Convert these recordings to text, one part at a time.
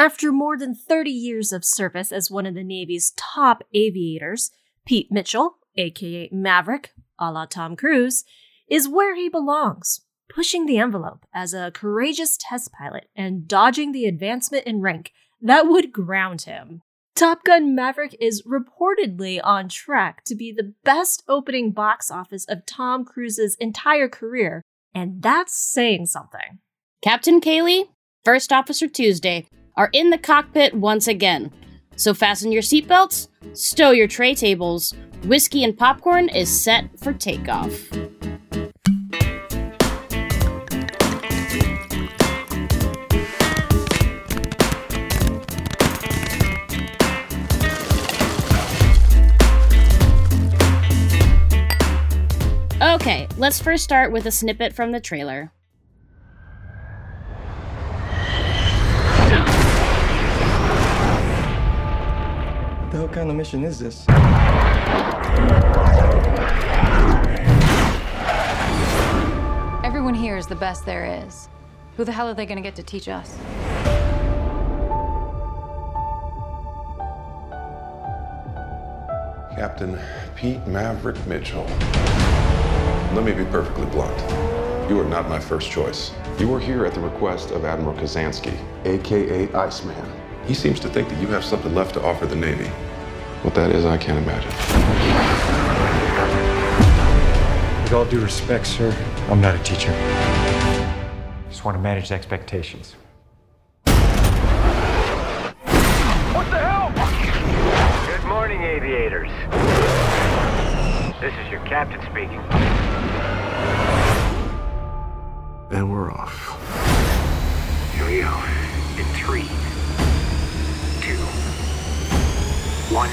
After more than 30 years of service as one of the Navy's top aviators, Pete Mitchell, aka Maverick, a la Tom Cruise, is where he belongs, pushing the envelope as a courageous test pilot and dodging the advancement in rank that would ground him. Top Gun Maverick is reportedly on track to be the best opening box office of Tom Cruise's entire career, and that's saying something. Captain Kaylee, First Officer Tuesday are in the cockpit once again. So fasten your seatbelts, stow your tray tables. Whiskey and popcorn is set for takeoff. Okay, let's first start with a snippet from the trailer. The hell kind of mission is this? Everyone here is the best there is. Who the hell are they gonna get to teach us? Captain Pete Maverick Mitchell. Let me be perfectly blunt. You are not my first choice. You are here at the request of Admiral Kazansky, aka Iceman. He seems to think that you have something left to offer the Navy. What that is, I can't imagine. With all due respect, sir, I'm not a teacher. Just want to manage expectations. What the hell? Good morning, aviators. This is your captain speaking. And we're off. Here we go. In three, one.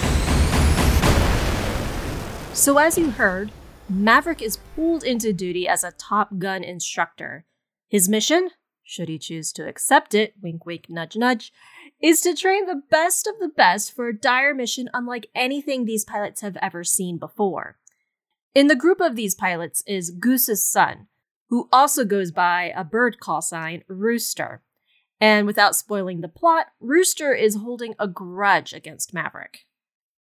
So, as you heard, Maverick is pulled into duty as a Top Gun instructor. His mission, should he choose to accept it, wink wink nudge nudge, is to train the best of the best for a dire mission unlike anything these pilots have ever seen before. In the group of these pilots is Goose's son, who also goes by a bird call sign, Rooster. And without spoiling the plot, Rooster is holding a grudge against Maverick.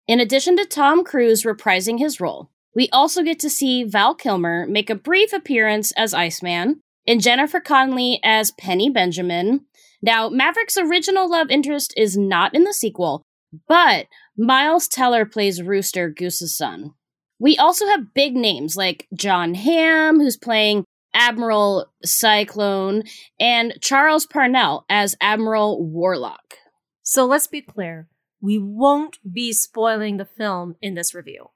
In addition to Tom Cruise reprising his role, we also get to see Val Kilmer make a brief appearance as Iceman, and Jennifer Connelly as Penny Benjamin. Now, Maverick's original love interest is not in the sequel, but Miles Teller plays Rooster, Goose's son. We also have big names like Jon Hamm, who's playing Admiral Cyclone, and Charles Parnell as Admiral Warlock. So let's be clear we won't be spoiling the film in this review.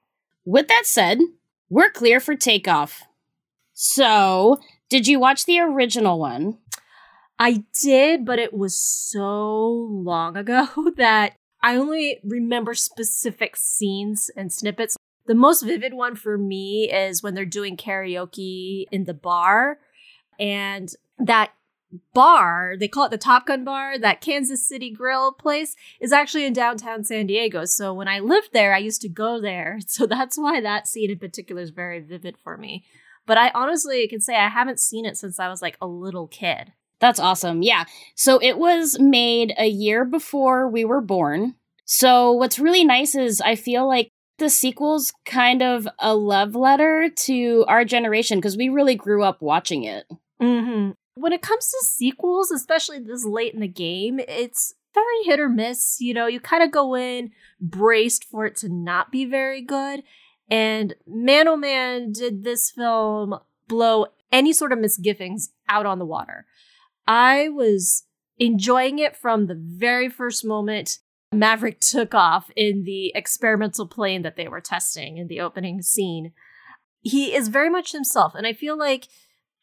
With that said, we're clear for takeoff. So, did you watch the original one? I did, but it was so long ago that I only remember specific scenes and snippets. The most vivid one for me is when they're doing karaoke in the bar, and that bar, they call it the Top Gun bar, that Kansas City Grill place is actually in downtown San Diego. So when I lived there, I used to go there. So that's why that scene in particular is very vivid for me. But I honestly can say I haven't seen it since I was like a little kid. That's awesome. Yeah. So it was made a year before we were born. So what's really nice is I feel like the sequel's kind of a love letter to our generation because we really grew up watching it. Mm-hmm. When it comes to sequels, especially this late in the game, it's very hit or miss. You know, you kind of go in braced for it to not be very good. And man oh man, did this film blow any sort of misgivings out on the water. I was enjoying it from the very first moment Maverick took off in the experimental plane that they were testing in the opening scene. He is very much himself, and I feel like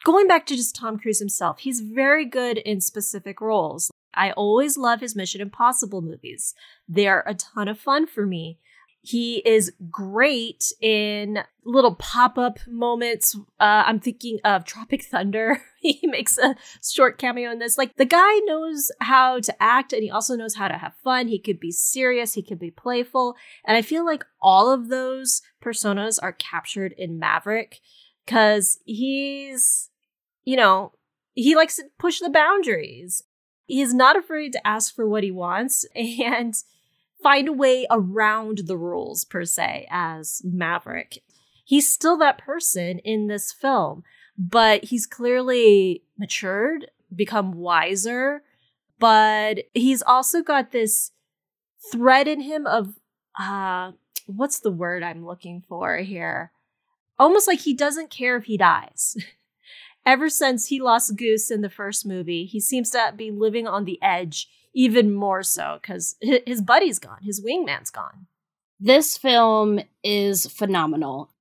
going back to just Tom Cruise himself, he's very good in specific roles. I always love his Mission Impossible movies. They're a ton of fun for me. He is great in little pop up moments. Uh, I'm thinking of Tropic Thunder. he makes a short cameo in this. Like, the guy knows how to act and he also knows how to have fun. He could be serious, he could be playful. And I feel like all of those personas are captured in Maverick because he's, you know, he likes to push the boundaries. He's not afraid to ask for what he wants and find a way around the rules, per se, as Maverick. He's still that person in this film, but he's clearly matured, become wiser, but he's also got this thread in him of uh what's the word I'm looking for here? Almost like he doesn't care if he dies. Ever since he lost Goose in the first movie, he seems to be living on the edge even more so because his buddy's gone, his wingman's gone. This film is phenomenal.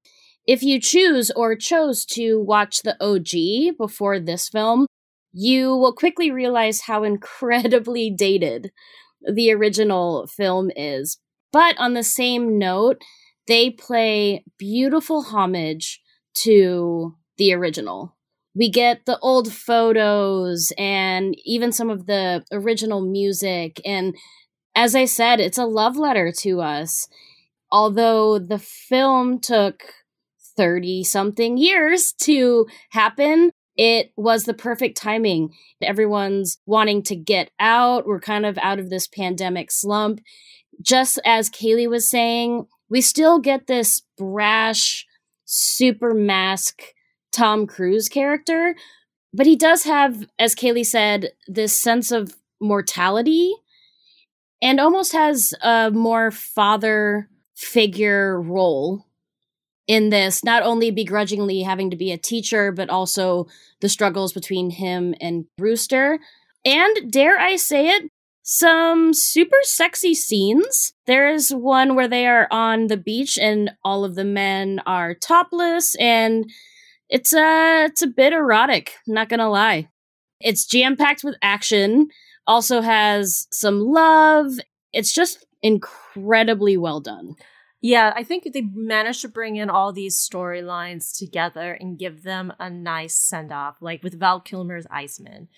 If you choose or chose to watch the OG before this film, you will quickly realize how incredibly dated the original film is. But on the same note, they play beautiful homage to the original. We get the old photos and even some of the original music. And as I said, it's a love letter to us. Although the film took 30 something years to happen, it was the perfect timing. Everyone's wanting to get out. We're kind of out of this pandemic slump. Just as Kaylee was saying, we still get this brash, super mask Tom Cruise character, but he does have, as Kaylee said, this sense of mortality and almost has a more father figure role in this, not only begrudgingly having to be a teacher, but also the struggles between him and Rooster. And dare I say it, some super sexy scenes. There is one where they are on the beach and all of the men are topless and it's a it's a bit erotic, not going to lie. It's jam-packed with action, also has some love. It's just incredibly well done. Yeah, I think they managed to bring in all these storylines together and give them a nice send off, like with Val Kilmer's Iceman.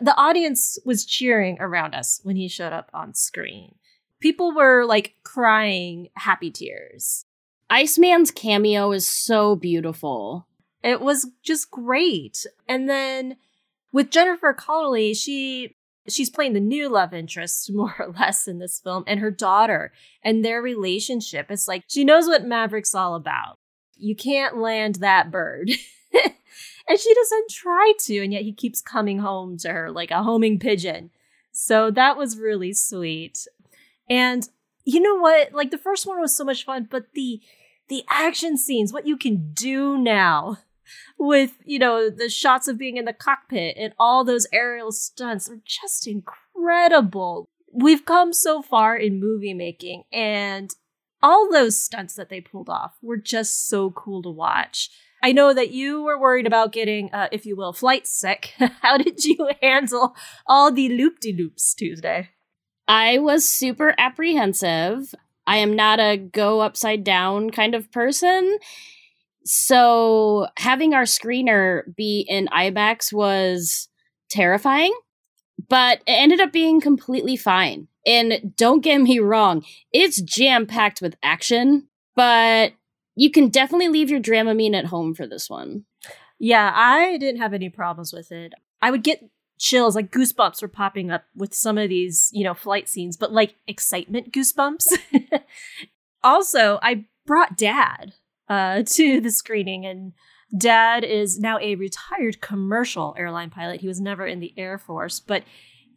The audience was cheering around us when he showed up on screen. People were like crying happy tears. Iceman's cameo is so beautiful. It was just great. And then with Jennifer Connelly, she she's playing the new love interest more or less in this film and her daughter and their relationship it's like she knows what maverick's all about you can't land that bird and she doesn't try to and yet he keeps coming home to her like a homing pigeon. So that was really sweet. And you know what? Like the first one was so much fun but the the action scenes what you can do now with you know the shots of being in the cockpit and all those aerial stunts are just incredible. We've come so far in movie making and all those stunts that they pulled off were just so cool to watch i know that you were worried about getting uh, if you will flight sick. How did you handle all the loop-de-loops tuesday? I was super apprehensive. I am not a go upside down kind of person. So having our screener be in IMAX was terrifying, but it ended up being completely fine. And don't get me wrong, it's jam packed with action, but you can definitely leave your Dramamine at home for this one. Yeah, I didn't have any problems with it. I would get chills, like goosebumps were popping up with some of these, you know, flight scenes, but like excitement goosebumps. also, I brought dad uh, to the screening, and dad is now a retired commercial airline pilot. He was never in the Air Force, but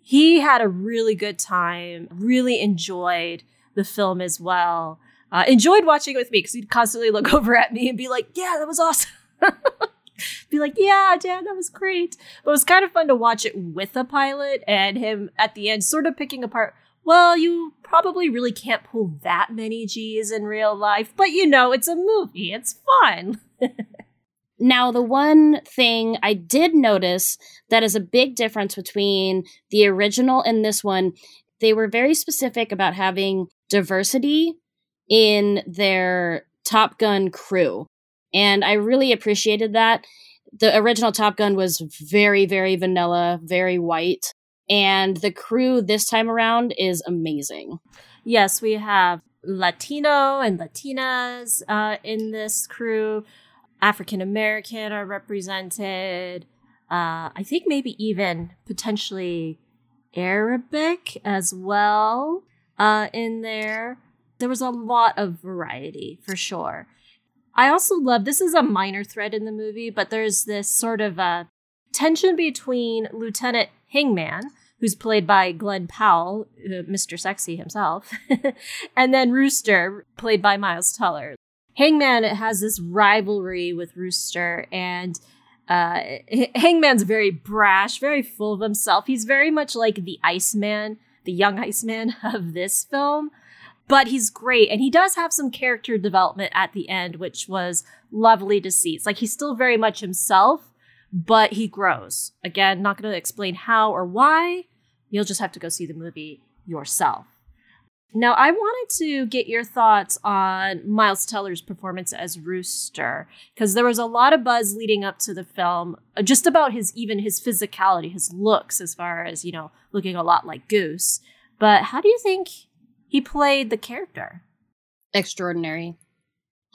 he had a really good time, really enjoyed the film as well. Uh, enjoyed watching it with me because he'd constantly look over at me and be like, Yeah, that was awesome. be like, Yeah, Dad, that was great. But it was kind of fun to watch it with a pilot and him at the end sort of picking apart well, you probably really can't pull that many G's in real life, but you know, it's a movie. It's fun. now, the one thing I did notice that is a big difference between the original and this one, they were very specific about having diversity in their Top Gun crew. And I really appreciated that. The original Top Gun was very, very vanilla, very white and the crew this time around is amazing. Yes, we have Latino and Latinas uh, in this crew. African American are represented. Uh, I think maybe even potentially Arabic as well uh, in there. There was a lot of variety for sure. I also love this is a minor thread in the movie, but there's this sort of uh, tension between Lieutenant Hangman, who's played by Glen Powell, uh, Mr. Sexy himself, and then Rooster, played by Miles Teller. Hangman has this rivalry with Rooster, and uh, Hangman's very brash, very full of himself. He's very much like the Iceman, the young Iceman of this film, but he's great. And he does have some character development at the end, which was lovely to see. It's like he's still very much himself, but he grows. Again, not going to explain how or why. You'll just have to go see the movie yourself. Now, I wanted to get your thoughts on Miles Teller's performance as Rooster, because there was a lot of buzz leading up to the film, uh, just about his even his physicality, his looks, as far as you know, looking a lot like Goose. But how do you think he played the character? Extraordinary.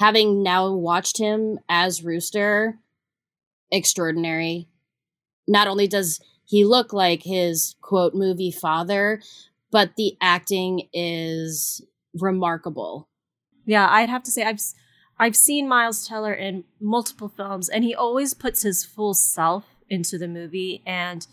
Having now watched him as Rooster, extraordinary. Not only does he look like his quote movie father, but the acting is remarkable. Yeah, I'd have to say I've I've seen Miles Teller in multiple films and he always puts his full self into the movie and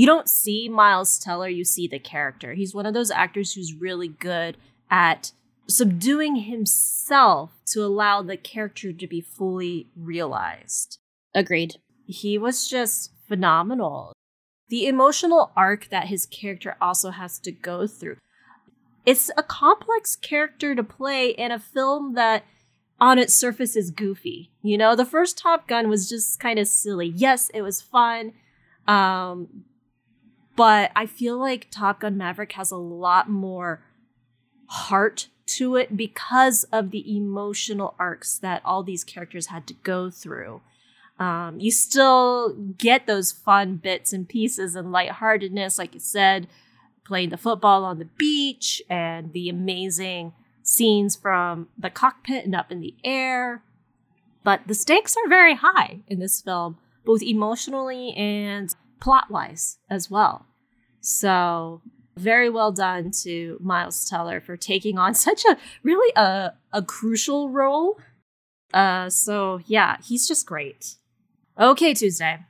you don't see Miles Teller, you see the character. He's one of those actors who's really good at subduing himself to allow the character to be fully realized. Agreed. He was just phenomenal the emotional arc that his character also has to go through. It's a complex character to play in a film that on its surface is goofy. You know, the first Top Gun was just kind of silly. Yes, it was fun. Um, but I feel like Top Gun Maverick has a lot more heart to it because of the emotional arcs that all these characters had to go through. Um, you still get those fun bits and pieces and lightheartedness, like you said, playing the football on the beach and the amazing scenes from the cockpit and up in the air. But the stakes are very high in this film, both emotionally and plot wise as well. So, very well done to Miles Teller for taking on such a really a, a crucial role. Uh, so, yeah, he's just great. Okay, Tuesday.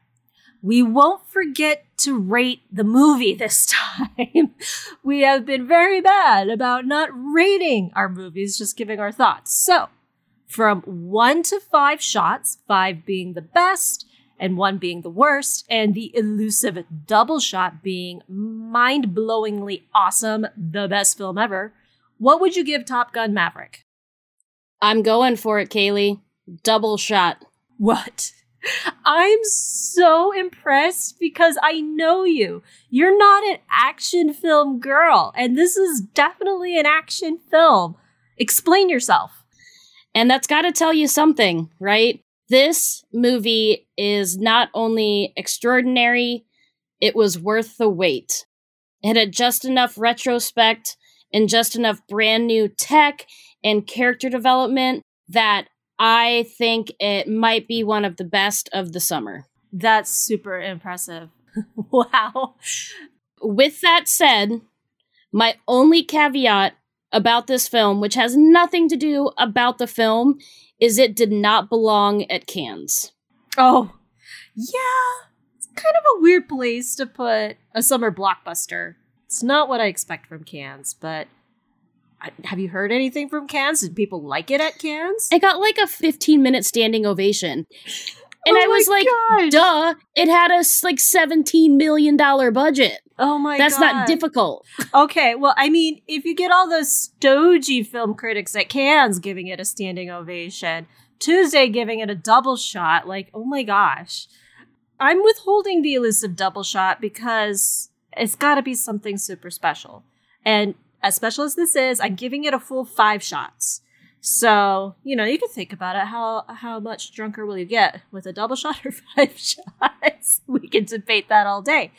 We won't forget to rate the movie this time. we have been very bad about not rating our movies, just giving our thoughts. So, from one to five shots, five being the best and one being the worst, and the elusive double shot being mind blowingly awesome, the best film ever, what would you give Top Gun Maverick? I'm going for it, Kaylee. Double shot. What? I'm so impressed because I know you. You're not an action film girl, and this is definitely an action film. Explain yourself. And that's got to tell you something, right? This movie is not only extraordinary, it was worth the wait. It had just enough retrospect and just enough brand new tech and character development that I think it might be one of the best of the summer. That's super impressive. wow. With that said, my only caveat about this film, which has nothing to do about the film, is it did not belong at Cannes. Oh, yeah. It's kind of a weird place to put a summer blockbuster. It's not what I expect from Cannes, but have you heard anything from Cannes? Did people like it at Cannes? It got like a 15 minute standing ovation. And oh I was like, duh, it had a like $17 million budget. Oh my That's God. not difficult. Okay, well, I mean, if you get all those stodgy film critics at Cannes giving it a standing ovation, Tuesday giving it a double shot, like, oh my gosh. I'm withholding the elusive double shot because it's got to be something super special. And as special as this is, I'm giving it a full five shots. So, you know, you can think about it. How how much drunker will you get with a double shot or five shots? we can debate that all day.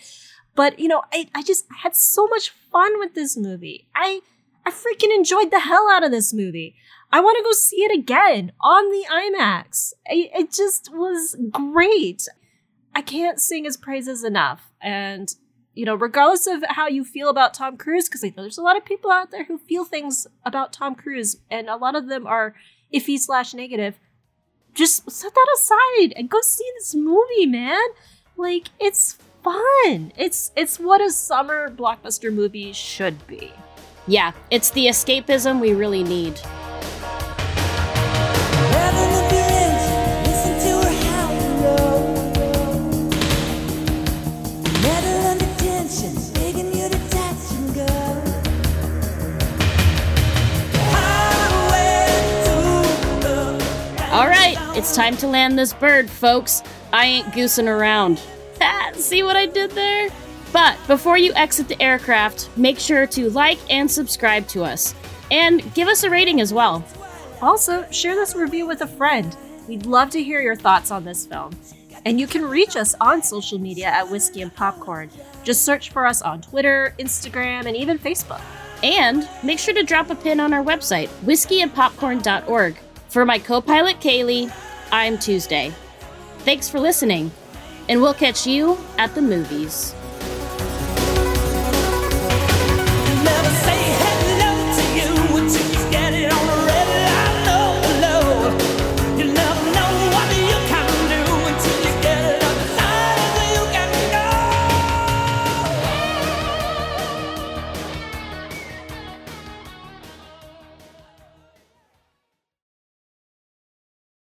But you know, I, I just had so much fun with this movie. I I freaking enjoyed the hell out of this movie. I want to go see it again on the IMAX. I, it just was great. I can't sing his praises enough. And you know, regardless of how you feel about Tom Cruise, because I know there's a lot of people out there who feel things about Tom Cruise, and a lot of them are iffy slash negative. Just set that aside and go see this movie, man. Like it's fun. It's it's what a summer blockbuster movie should be. Yeah, it's the escapism we really need. It's time to land this bird, folks. I ain't goosing around. See what I did there? But before you exit the aircraft, make sure to like and subscribe to us. And give us a rating as well. Also, share this review with a friend. We'd love to hear your thoughts on this film. And you can reach us on social media at Whiskey and Popcorn. Just search for us on Twitter, Instagram, and even Facebook. And make sure to drop a pin on our website, whiskeyandpopcorn.org. For my co pilot Kaylee, I'm Tuesday. Thanks for listening, and we'll catch you at the movies.